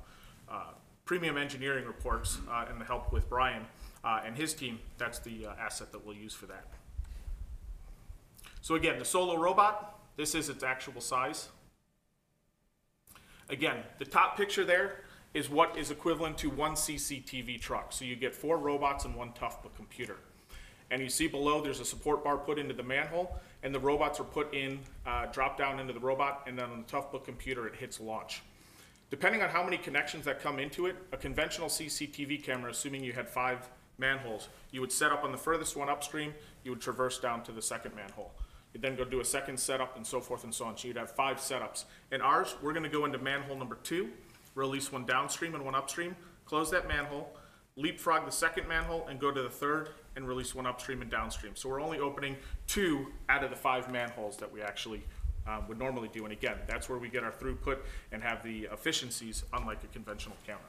uh, premium engineering reports uh, and the help with Brian uh, and his team, that's the uh, asset that we'll use for that. So again, the Solo robot, this is its actual size. Again, the top picture there is what is equivalent to one CCTV truck. So you get four robots and one Toughbook computer. And you see below there's a support bar put into the manhole, and the robots are put in, uh, drop down into the robot, and then on the Toughbook computer it hits launch. Depending on how many connections that come into it, a conventional CCTV camera, assuming you had five manholes, you would set up on the furthest one upstream, you would traverse down to the second manhole. You'd then go do a second setup and so forth and so on. So you'd have five setups. In ours, we're gonna go into manhole number two, release one downstream and one upstream, close that manhole, leapfrog the second manhole and go to the third and release one upstream and downstream. So we're only opening two out of the five manholes that we actually um, would normally do. And again, that's where we get our throughput and have the efficiencies unlike a conventional camera.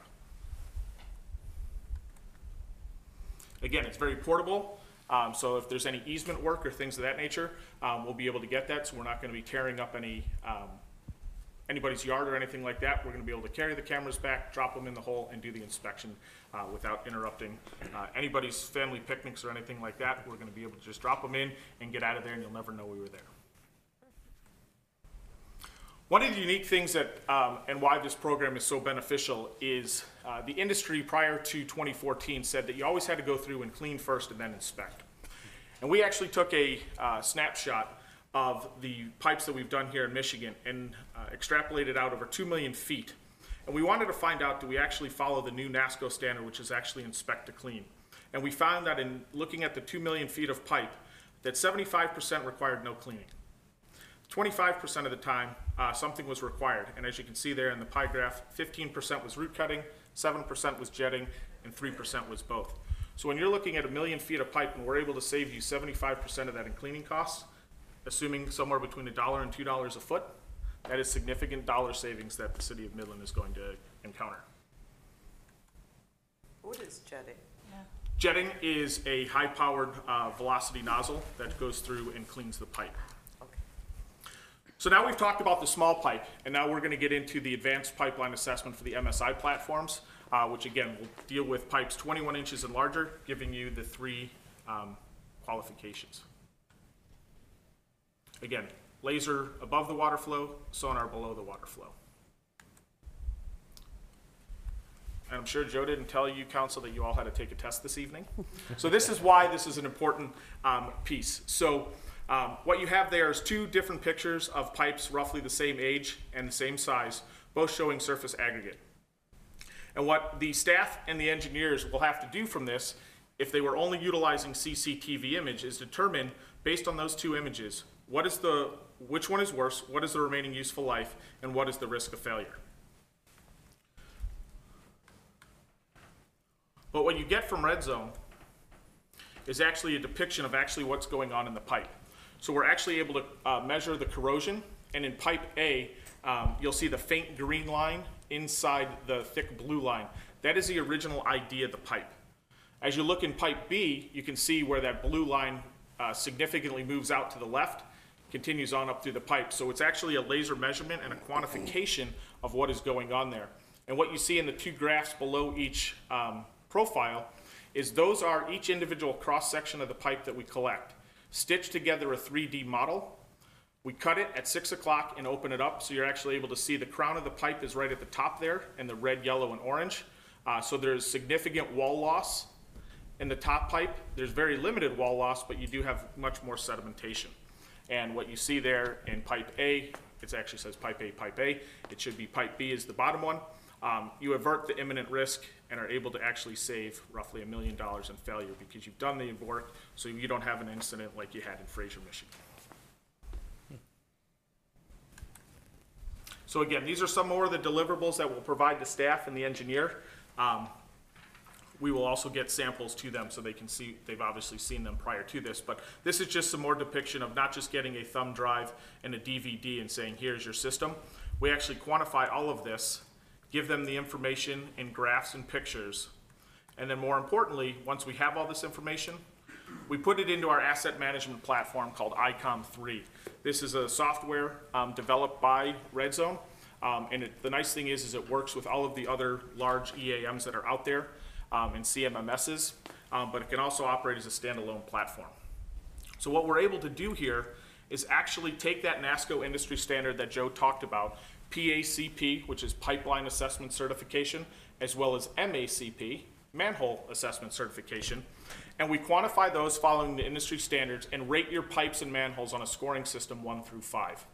Again, it's very portable. Um, so if there's any easement work or things of that nature, um, we'll be able to get that. So we're not going to be tearing up any um, anybody's yard or anything like that. We're going to be able to carry the cameras back, drop them in the hole, and do the inspection uh, without interrupting uh, anybody's family picnics or anything like that. We're going to be able to just drop them in and get out of there, and you'll never know we were there. One of the unique things that, um, and why this program is so beneficial is uh, the industry prior to 2014 said that you always had to go through and clean first and then inspect. And we actually took a uh, snapshot of the pipes that we've done here in Michigan and uh, extrapolated out over 2 million feet. And we wanted to find out do we actually follow the new NASSCO standard, which is actually inspect to clean. And we found that in looking at the 2 million feet of pipe, that 75% required no cleaning. 25% of the time, uh, something was required. And as you can see there in the pie graph, 15% was root cutting, 7% was jetting, and 3% was both. So when you're looking at a million feet of pipe and we're able to save you 75% of that in cleaning costs, assuming somewhere between a dollar and two dollars a foot, that is significant dollar savings that the city of Midland is going to encounter. What is jetting? Jetting is a high-powered uh, velocity nozzle that goes through and cleans the pipe. So now we've talked about the small pipe, and now we're going to get into the advanced pipeline assessment for the MSI platforms, uh, which again will deal with pipes 21 inches and larger, giving you the three um, qualifications. Again, laser above the water flow, sonar below the water flow. And I'm sure Joe didn't tell you, council, that you all had to take a test this evening. so this is why this is an important um, piece. So um, what you have there is two different pictures of pipes roughly the same age and the same size, both showing surface aggregate. And what the staff and the engineers will have to do from this, if they were only utilizing CCTV image, is determine, based on those two images, what is the, which one is worse, what is the remaining useful life, and what is the risk of failure. But what you get from Red Zone is actually a depiction of actually what's going on in the pipe. So we're actually able to uh, measure the corrosion, and in pipe A, um, you'll see the faint green line inside the thick blue line. That is the original idea of the pipe. As you look in pipe B, you can see where that blue line uh, significantly moves out to the left, continues on up through the pipe. So it's actually a laser measurement and a quantification of what is going on there. And what you see in the two graphs below each um, profile is those are each individual cross section of the pipe that we collect. Stitch together a 3D model. We cut it at 6 o'clock and open it up so you're actually able to see the crown of the pipe is right at the top there and the red, yellow, and orange. Uh, so there's significant wall loss in the top pipe. There's very limited wall loss, but you do have much more sedimentation. And what you see there in pipe A, it actually says pipe A, pipe A. It should be pipe B is the bottom one. Um, you avert the imminent risk and are able to actually save roughly a million dollars in failure because you've done the work so you don't have an incident like you had in Fraser, Michigan. So again, these are some more of the deliverables that we'll provide the staff and the engineer. Um, we will also get samples to them so they can see, they've obviously seen them prior to this, but this is just some more depiction of not just getting a thumb drive and a DVD and saying, here's your system. We actually quantify all of this, give them the information in graphs and pictures, and then more importantly, once we have all this information, we put it into our asset management platform called ICOM 3. This is a software um, developed by RedZone, um, and it, the nice thing is, is it works with all of the other large EAMs that are out there um, and CMMSs, um, but it can also operate as a standalone platform. So what we're able to do here is actually take that NASSCO industry standard that Joe talked about, PACP, which is Pipeline Assessment Certification, as well as MACP, Manhole Assessment Certification, and we quantify those following the industry standards and rate your pipes and manholes on a scoring system one through five.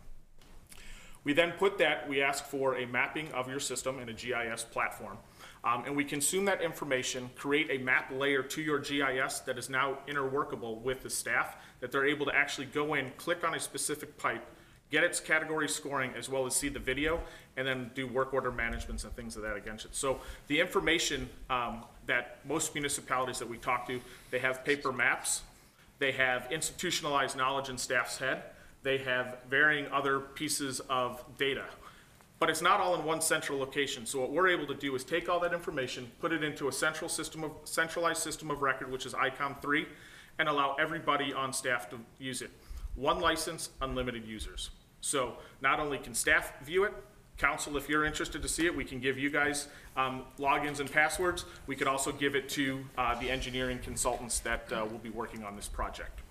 We then put that, we ask for a mapping of your system in a GIS platform. Um, and we consume that information, create a map layer to your GIS that is now interworkable with the staff, that they're able to actually go in, click on a specific pipe, get its category scoring, as well as see the video, and then do work order managements and things of that against it. So the information um, that most municipalities that we talk to, they have paper maps, they have institutionalized knowledge in staff's head, they have varying other pieces of data. But it's not all in one central location. So what we're able to do is take all that information, put it into a central system of centralized system of record, which is ICOM 3, and allow everybody on staff to use it. One license, unlimited users. So not only can staff view it, council, if you're interested to see it, we can give you guys um, logins and passwords. We could also give it to uh, the engineering consultants that uh, will be working on this project.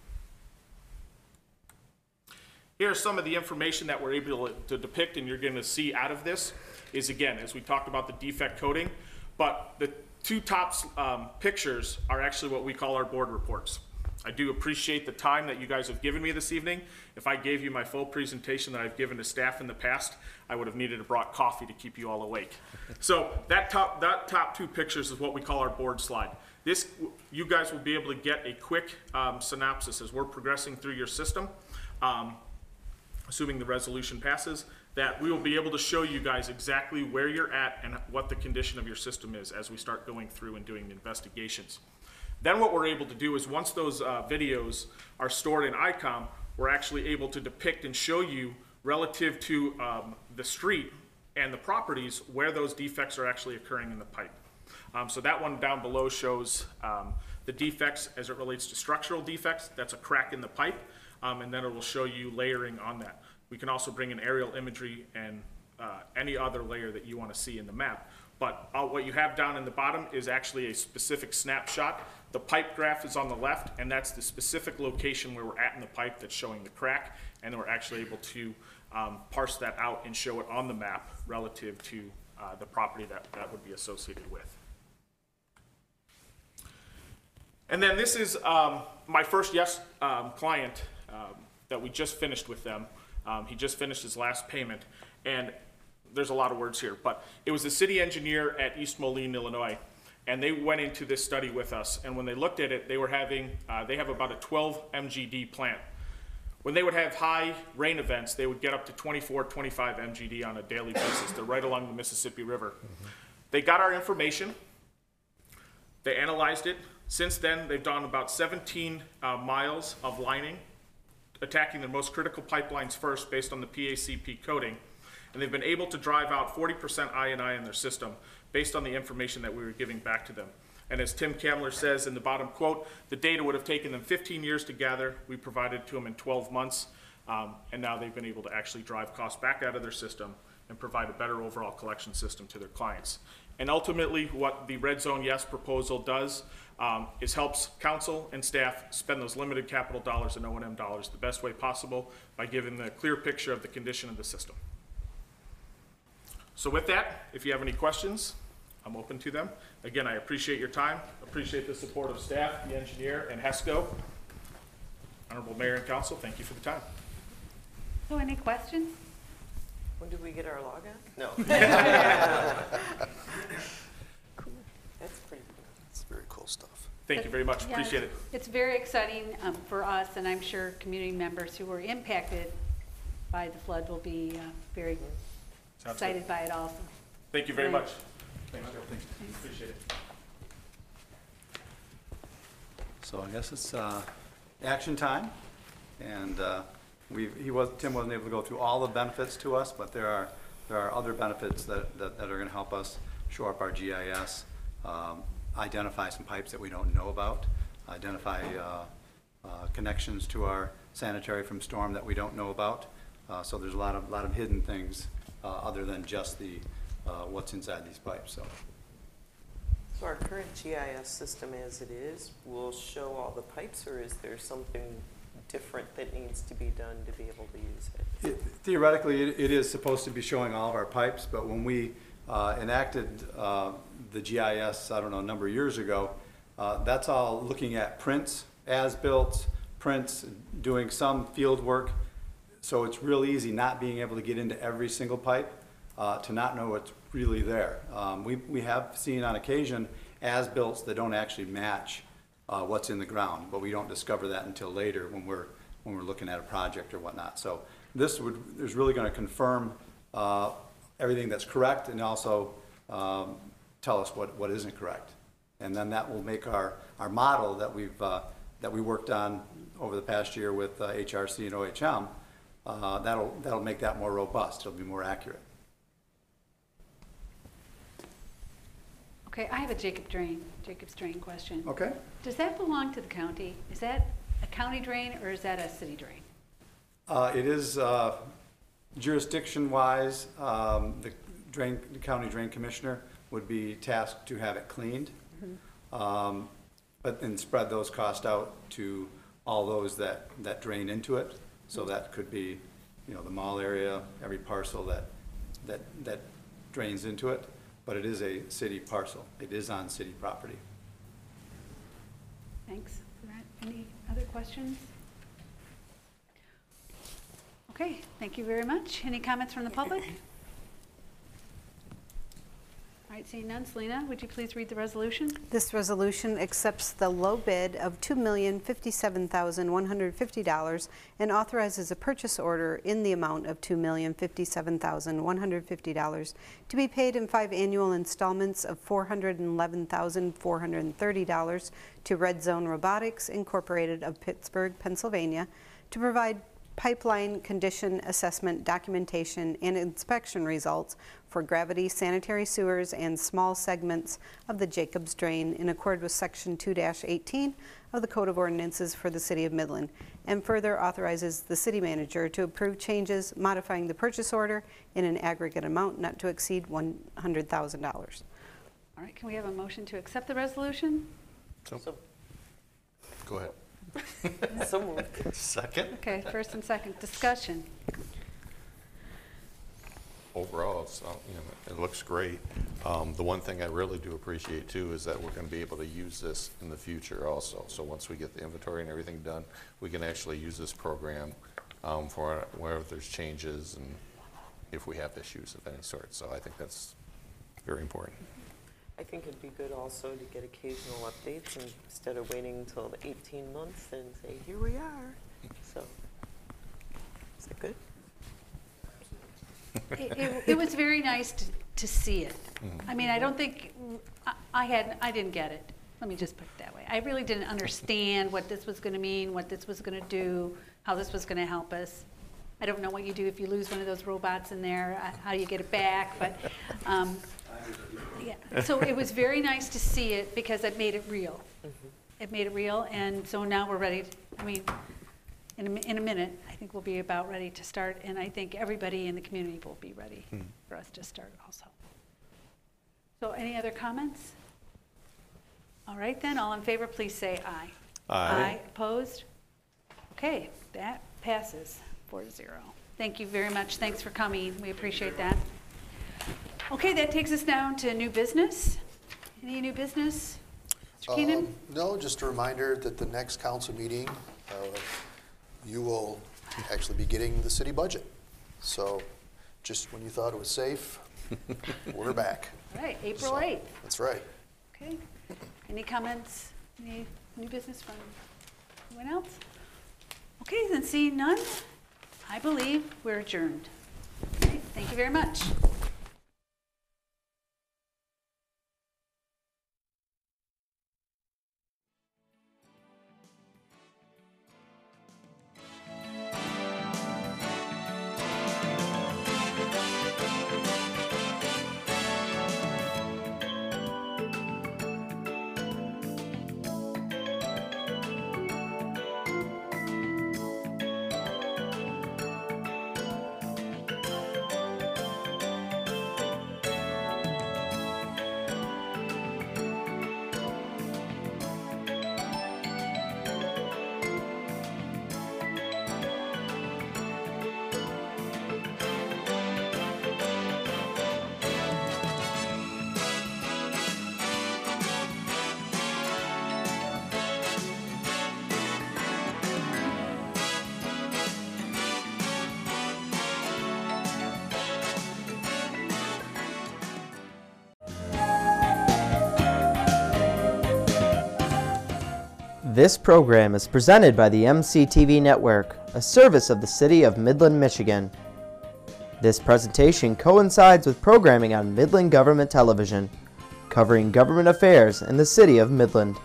Here's some of the information that we're able to depict and you're going to see out of this is again, as we talked about the defect coding, but the two top um, pictures are actually what we call our board reports. I do appreciate the time that you guys have given me this evening. If I gave you my full presentation that I've given to staff in the past, I would have needed to brought coffee to keep you all awake. (laughs) so that top, that top two pictures is what we call our board slide. This, you guys will be able to get a quick um, synopsis as we're progressing through your system. Um, assuming the resolution passes, that we will be able to show you guys exactly where you're at and what the condition of your system is as we start going through and doing the investigations. Then what we're able to do is once those uh, videos are stored in ICOM, we're actually able to depict and show you relative to um, the street and the properties where those defects are actually occurring in the pipe. Um, so that one down below shows um, the defects as it relates to structural defects. That's a crack in the pipe um, and then it will show you layering on that. We can also bring in aerial imagery and uh, any other layer that you want to see in the map. But uh, what you have down in the bottom is actually a specific snapshot. The pipe graph is on the left, and that's the specific location where we're at in the pipe that's showing the crack, and we're actually able to um, parse that out and show it on the map relative to uh, the property that that would be associated with. And then this is um, my first yes um, client um, that we just finished with them. Um, he just finished his last payment, and there's a lot of words here, but it was the city engineer at East Moline, Illinois, and they went into this study with us. And when they looked at it, they were having uh, they have about a 12 MGD plant. When they would have high rain events, they would get up to 24, 25 MGD on a daily basis. They're right along the Mississippi River. They got our information. They analyzed it. Since then, they've done about 17 uh, miles of lining attacking the most critical pipelines first based on the PACP coding, and they've been able to drive out 40% I&I in their system based on the information that we were giving back to them. And as Tim Kamler says in the bottom quote, the data would have taken them 15 years to gather. We provided to them in 12 months, um, and now they've been able to actually drive costs back out of their system and provide a better overall collection system to their clients. And ultimately, what the Red Zone Yes proposal does um, is helps council and staff spend those limited capital dollars and O&M dollars the best way possible by giving the clear picture of the condition of the system. So with that, if you have any questions, I'm open to them. Again, I appreciate your time, appreciate the support of staff, the engineer, and HESCO. Honorable Mayor and Council, thank you for the time. So any questions? When did we get our log out? No. Cool. (laughs) That's pretty cool. It's very cool stuff. Thank you very much, Yeah, appreciate it. It's very exciting um, for us, and I'm sure community members who were impacted by the flood will be uh, very Sounds good. excited by it also. Thank you very Right. much. Thank you, appreciate it. So I guess it's uh, action time, and uh, we, he was, Tim wasn't able to go through all the benefits to us, but there are, there are other benefits that, that that are gonna help us shore up our GIS, um, identify some pipes that we don't know about, identify uh, uh, connections to our sanitary from storm that we don't know about. Uh, So there's a lot of, lot of hidden things, uh, other than just the, uh, what's inside these pipes, so. So our current GIS system as it is will show all the pipes, or is there something different that needs to be done to be able to use it? It- Theoretically, it it is supposed to be showing all of our pipes, but when we uh, enacted uh, the GIS, I don't know, a number of years ago, uh, that's all looking at prints, as-built, prints, doing some field work. So it's real easy not being able to get into every single pipe, uh, to not know what's really there. Um, We, we have seen on occasion as-builts that don't actually match uh, what's in the ground, but we don't discover that until later when we're, when we're looking at a project or whatnot. So this would, is really gonna confirm uh, everything that's correct and also um, tell us what, what isn't correct. And then that will make our, our model that we've, uh, that we worked on over the past year with uh, HRC and OHM, uh, that'll, that'll make that more robust, it'll be more accurate. Okay, I have a Jacob Drain, Jacob's Drain question. Okay. Does that belong to the county? Is that a county drain or is that a city drain? Uh, It is uh, jurisdiction-wise, um, the drain, the county drain commissioner would be tasked to have it cleaned. Um, But then spread those costs out to all those that, that drain into it. So that could be, you know, the mall area, every parcel that, that, that drains into it. But it is a city parcel. It is on city property. Thanks for that. Any other questions? Okay, thank you very much. Any comments from the public? Right, seeing none, Selena, would you please read the resolution? This resolution accepts the low bid of $2,057,150 and authorizes a purchase order in the amount of $2,057,150 to be paid in five annual installments of $411,430 to Red Zone Robotics Incorporated of Pittsburgh, Pennsylvania, to provide pipeline condition assessment documentation and inspection results for gravity sanitary sewers and small segments of the Jacobs Drain in accord with Section 2-18 of the Code of Ordinances for the City of Midland, and further authorizes the city manager to approve changes modifying the purchase order in an aggregate amount not to exceed $100,000. All right, can we have a motion to accept the resolution? So, go ahead. (laughs) So moved. Second? Okay, first and second, discussion. Overall, it's, uh, you know, it looks great. Um, The one thing I really do appreciate too is that we're going to be able to use this in the future also. So once we get the inventory and everything done, we can actually use this program um, for wherever there's changes and if we have issues of any sort. So I think that's very important. I think it'd be good also to get occasional updates and instead of waiting until the 18 months and say, here we are. So, is that good? It- It it was very nice to to see it. I mean, I don't think, I- I had, I didn't get it. Let me just put it that way. I really didn't understand what this was going to mean, what this was going to do, how this was going to help us. I don't know what you do if you lose one of those robots in there, uh, how you get it back, but, um, yeah. So it was very nice to see it because it made it real. Mm-hmm. It made it real, and so now we're ready, I mean, in a, mi- in a minute, I think we'll be about ready to start, and I think everybody in the community will be ready hmm. for us to start also. So any other comments? All right then, all in favor, please say aye. Aye. opposed? Okay, that passes four to zero. Thank you very much, thanks for coming, we appreciate that. Okay, that takes us down to new business. Any new business? Mr. Keenan? Um, No, just a reminder that the next council meeting, uh, you will actually be getting the city budget. So just when you thought it was safe, (laughs) we're back. All right, April So, 8th. That's right. Okay. Any comments? Any new business from anyone else? Okay, then seeing none, I believe we're adjourned. Okay, Thank you very much. This program is presented by the MCTV Network, a service of the City of Midland, Michigan. This presentation coincides with programming on Midland Government Television, covering government affairs in the City of Midland.